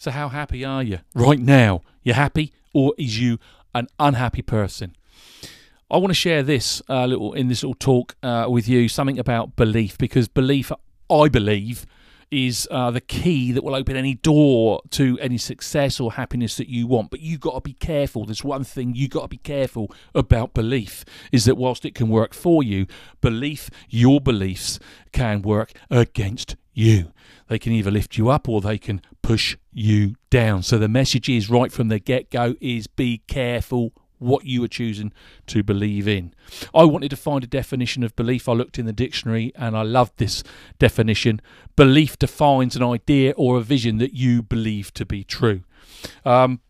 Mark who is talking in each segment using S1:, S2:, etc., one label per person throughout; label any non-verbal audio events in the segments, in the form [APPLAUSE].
S1: So, how happy are you right now? You happy, or is you an unhappy person? I want to share this uh, little in this little talk uh, with you something about belief because belief, I believe, is uh, the key that will open any door to any success or happiness that you want. But you got to be careful. There's one thing you got to be careful about belief is that whilst it can work for you, belief, your beliefs can work against you. They can either lift you up or they can push you down. So the message is right from the get go is be careful what you are choosing to believe in. I wanted to find a definition of belief. I looked in the dictionary and I loved this definition. Belief defines an idea or a vision that you believe to be true. Um,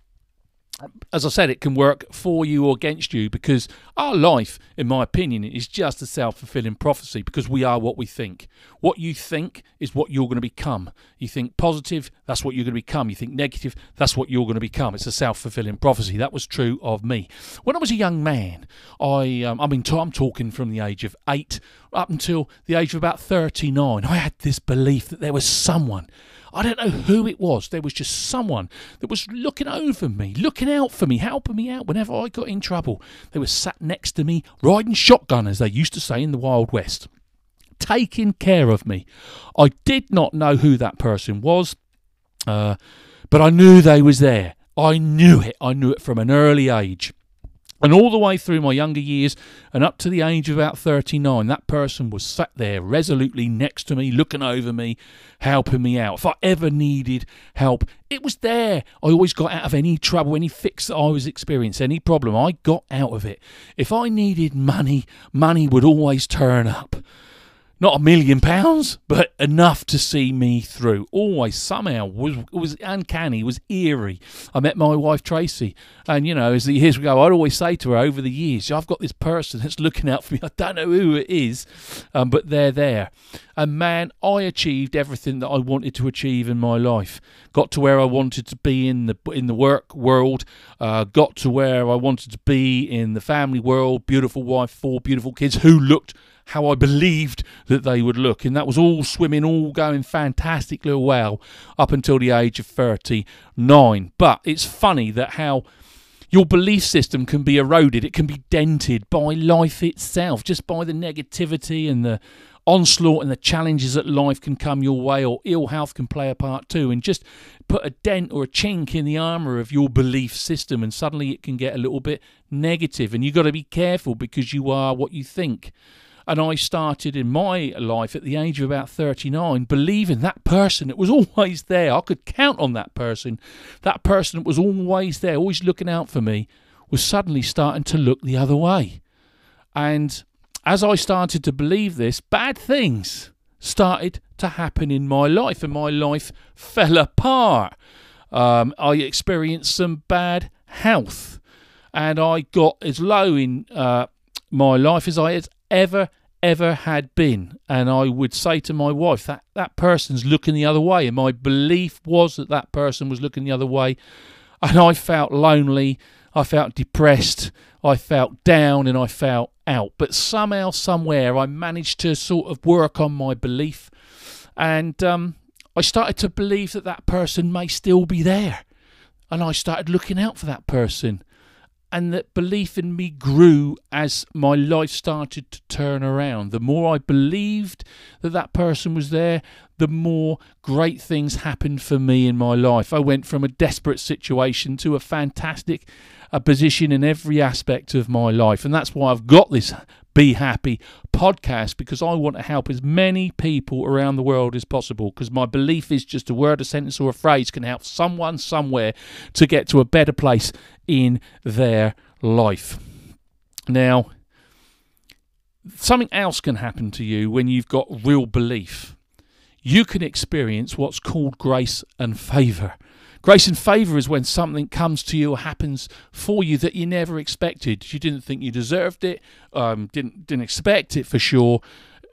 S1: as I said, it can work for you or against you because our life, in my opinion, is just a self fulfilling prophecy because we are what we think. What you think is what you're going to become. You think positive, that's what you're going to become. You think negative, that's what you're going to become. It's a self fulfilling prophecy. That was true of me. When I was a young man, I, um, I mean, I'm talking from the age of eight up until the age of about 39, I had this belief that there was someone I don't know who it was. There was just someone that was looking over me, looking out for me, helping me out whenever I got in trouble. They were sat next to me, riding shotgun, as they used to say in the Wild West, taking care of me. I did not know who that person was, uh, but I knew they was there. I knew it. I knew it from an early age. And all the way through my younger years and up to the age of about 39, that person was sat there resolutely next to me, looking over me, helping me out. If I ever needed help, it was there. I always got out of any trouble, any fix that I was experiencing, any problem, I got out of it. If I needed money, money would always turn up not a million pounds, but enough to see me through. Always, somehow, was was uncanny, was eerie. I met my wife Tracy, and you know, as the years go, I'd always say to her over the years, "I've got this person that's looking out for me. I don't know who it is, um, but they're there." And man, I achieved everything that I wanted to achieve in my life. Got to where I wanted to be in the in the work world. Uh, got to where I wanted to be in the family world. Beautiful wife, four beautiful kids who looked how I believed that they would look. And that was all swimming, all going fantastically well up until the age of 39. But it's funny that how your belief system can be eroded, it can be dented by life itself, just by the negativity and the onslaught and the challenges that life can come your way, or ill health can play a part too, and just put a dent or a chink in the armour of your belief system, and suddenly it can get a little bit. And you've got to be careful because you are what you think. And I started in my life at the age of about 39 believing that person that was [LAUGHS] always there. I could count on that person. That person that was always there, always looking out for me, was suddenly starting to look the other way. And as I started to believe this, bad things started to happen in my life, and my life fell apart. Um, I experienced some bad health, and I got as low in uh, my life as I had ever ever had been. And I would say to my wife that that person's looking the other way. And my belief was that that person was looking the other way. And I felt lonely. I felt depressed. I felt down and I felt out. But somehow, somewhere, I managed to sort of work on my belief. And um, I started to believe that that person may still be there. And I started looking out for that person and that belief in me grew as my life started to turn around. The more I believed that that person was there, the more great things happened for me in my life. I went from a desperate situation to a fantastic uh, position in every aspect of my life. And that's why I've got this Be Happy podcast because I want to help as many people around the world as possible. Because my belief is just a word, a sentence, or a phrase can help someone somewhere to get to a better place in their life. Now, something else can happen to you when you've got real belief you can experience what's called grace and favour. Grace and favour is when something comes to you or happens for you that you never expected. You didn't think you deserved it, um, didn't didn't expect it for sure,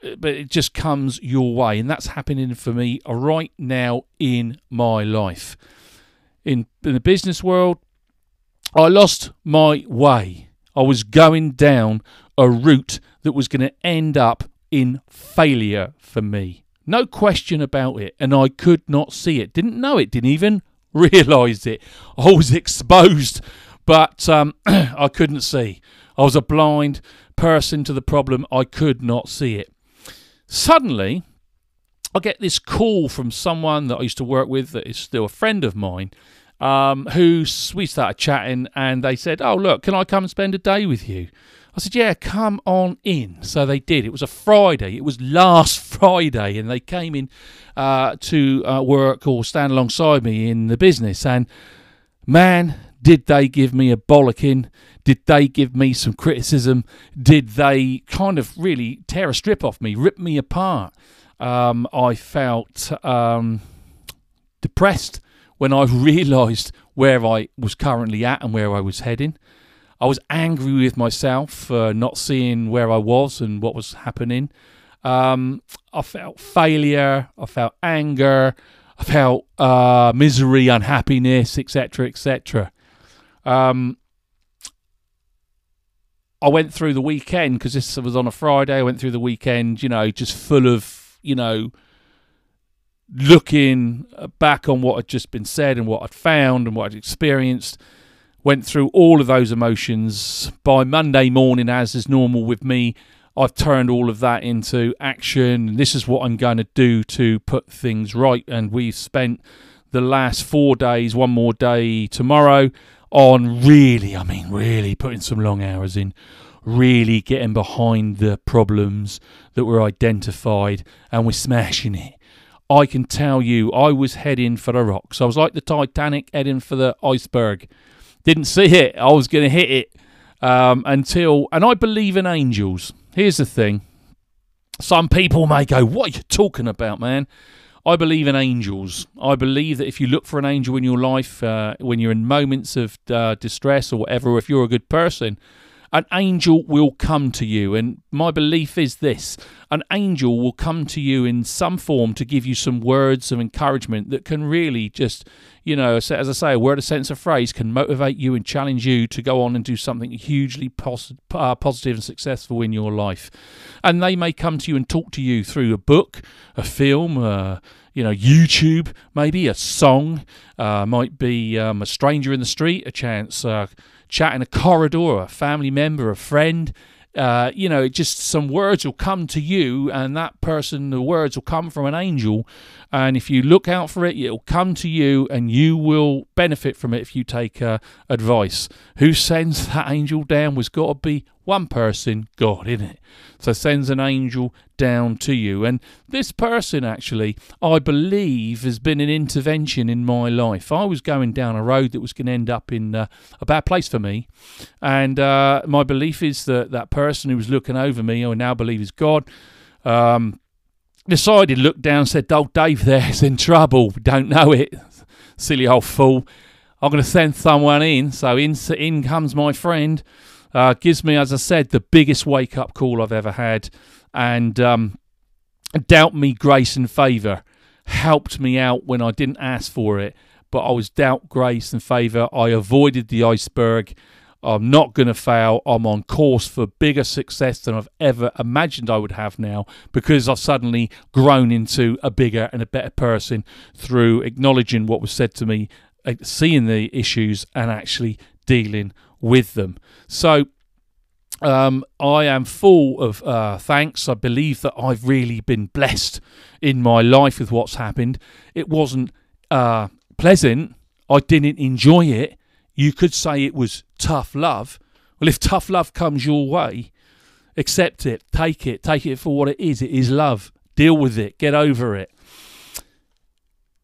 S1: uh, but it just comes your way, and that's happening for me right now in my life. In in the business world, I lost my way. I was going down a route that was going to end up in failure for me. No question about it. And I could not see it. Didn't know it. Didn't even [LAUGHS] realised it. I was exposed, but um, [CLEARS THROAT] I couldn't see. I was a blind person to the problem. I could not see it. Suddenly, I get this call from someone that I used to work with that is still a friend of mine. Um, who we started chatting and they said, "Oh look, can I come and spend a day with you?" I said, Yeah, come on in. So they did. It was a Friday. It was last [LAUGHS] Friday, and they came in uh, to uh, work or stand alongside me in the business. And man, did they give me a bollocking? Did they give me some criticism? Did they kind of really tear a strip off me, rip me apart? Um, I felt um, depressed when I [LAUGHS] realised where I was currently at and where I was heading. I was angry with myself for not seeing where I was and what was happening. Um, I felt failure. I felt anger. I felt uh, misery, unhappiness, etc., etc. Um, I went through the weekend because this was on a Friday. I went through the weekend, you know, just full of, you know, looking back on what had just been said and what I'd found and what I'd experienced went through all of those emotions. By Monday morning, as is normal with me, I've turned all of that into action. This is what I'm going to do to put things right. And we've spent the last four days, one more day tomorrow, on really, I mean, really putting some long hours in, really getting behind the problems that were identified, and we're smashing it. I can tell you, I was heading for the rocks. I was like the Titanic heading for the iceberg. Didn't see it. I was going to hit it um, until, and I believe in angels. Here's the thing. Some people may go, What are you talking about, man? I believe in angels. I believe that if you look for an angel in your life, uh, when you're in moments of uh, distress or whatever, if you're a good person, an angel will come to you. And my belief is this an angel will come to you in some form to give you some words of encouragement that can really just, you know, as I say, a word, a sense of phrase can motivate you and challenge you to go on and do something hugely pos- uh, positive and successful in your life. And they may come to you and talk to you through a book, a film, uh, you know, YouTube, maybe a song, uh, might be um, a stranger in the street, a chance uh, chat in a corridor, a family member, a friend. Uh, you know, just some words will come to you, and that person, the words will come from an angel. And if you look out for it, it'll come to you, and you will benefit from it if you take uh, advice. Who sends [LAUGHS] that angel down was got to be one person, God, isn't it? So sends an angel down to you. And this person, actually, I believe, has been an intervention in my life. I was going down a road that was going to end up in uh, a bad place for me. And uh, my belief is that that person who was looking over me, I now believe is God, um, decided, looked down, said, Oh, Dave there's in trouble. Don't know it. Silly old fool. I'm going to send someone in. So in, in comes my friend. Uh, gives me, as I said, the biggest wake up call I've ever had, and um, doubt me grace and favour helped me out when I didn't ask for it. But I was doubt grace and favour. I avoided the iceberg. I'm not going to fail. I'm on course for bigger success than I've ever imagined I would have now because I've suddenly grown into a bigger and a better person through acknowledging what was said to me, uh, seeing the issues, and actually dealing with them. So um, I am full of uh, thanks. I believe that I've really been blessed in my life with what's happened. It wasn't uh, pleasant. I didn't enjoy it. You could say it was tough love. Well, if tough love comes your way, accept it, take it, take it for what it is. It is love. Deal with it, get over it.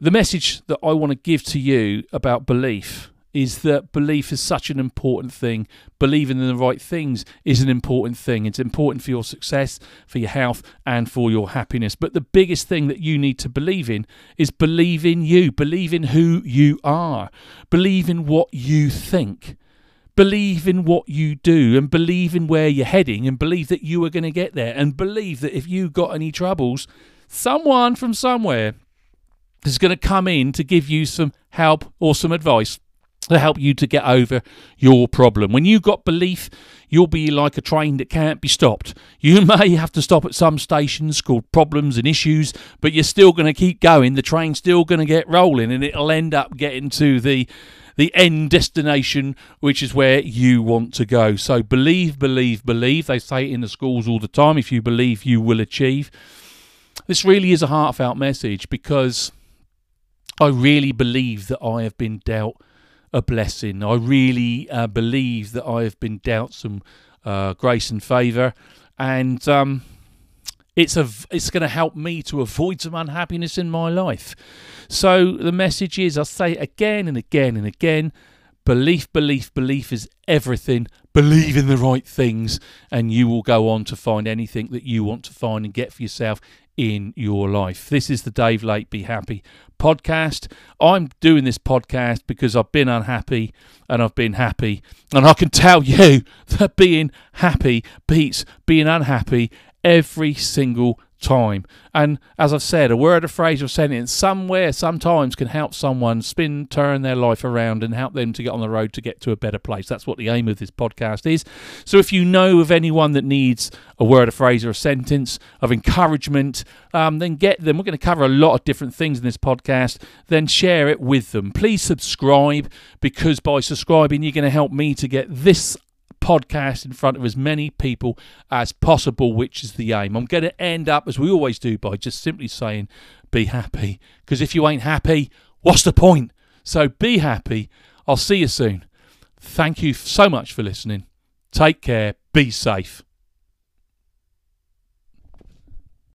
S1: The message that I want to give to you about belief is that belief is such an important thing. Believing in the right things is an important thing. It's important for your success, for your health, and for your happiness. But the biggest thing that you need to believe in is believe in you, believe in who you are, believe in what you think. Believe in what you do and believe in where you're heading and believe that you are going to get there and believe that if you got any troubles, someone from somewhere is going to come in to give you some help or some advice to help you to get over your problem. When you've got belief, you'll be like a train that can't be stopped. [LAUGHS] You may have to stop at some stations called problems and issues, but you're still going to keep going. The train's still going to get rolling and it'll end up getting to the the end destination, which is where you want to go. So believe, believe, believe. They say it in the schools all the time. If you believe, you will achieve. This really is a heartfelt message because I really believe that I have been dealt a blessing. I really uh, believe that I have been dealt some uh, grace and favour, and um, it's a it's going to help me to avoid some unhappiness in my life. So the message is, I say it again and again and again. Belief, belief, belief is everything. Believe in the right things, and you will go on to find anything that you want to find and get for yourself in your life. This is the Dave Laight Be Happy podcast. I'm doing this podcast because I've been unhappy and I've been happy. And I can tell you [LAUGHS] that being happy beats being unhappy every single time. And as I've said, a word, a phrase, or sentence somewhere, sometimes can help someone spin, turn their life around and help them to get on the road to get to a better place. That's what the aim of this podcast is. So if you know of anyone that needs a word, a phrase, or a sentence of encouragement, um, then get them. We're going to cover a lot of different things in this podcast. Then share it with them. Please subscribe because by subscribing, you're going to help me to get this podcast in front of as many people as possible, which is the aim. I'm going to end up, as we always do, by just simply saying, be happy. Because if you ain't happy, what's the point? So be happy. I'll see you soon. Thank you so much for listening. Take care. Be safe.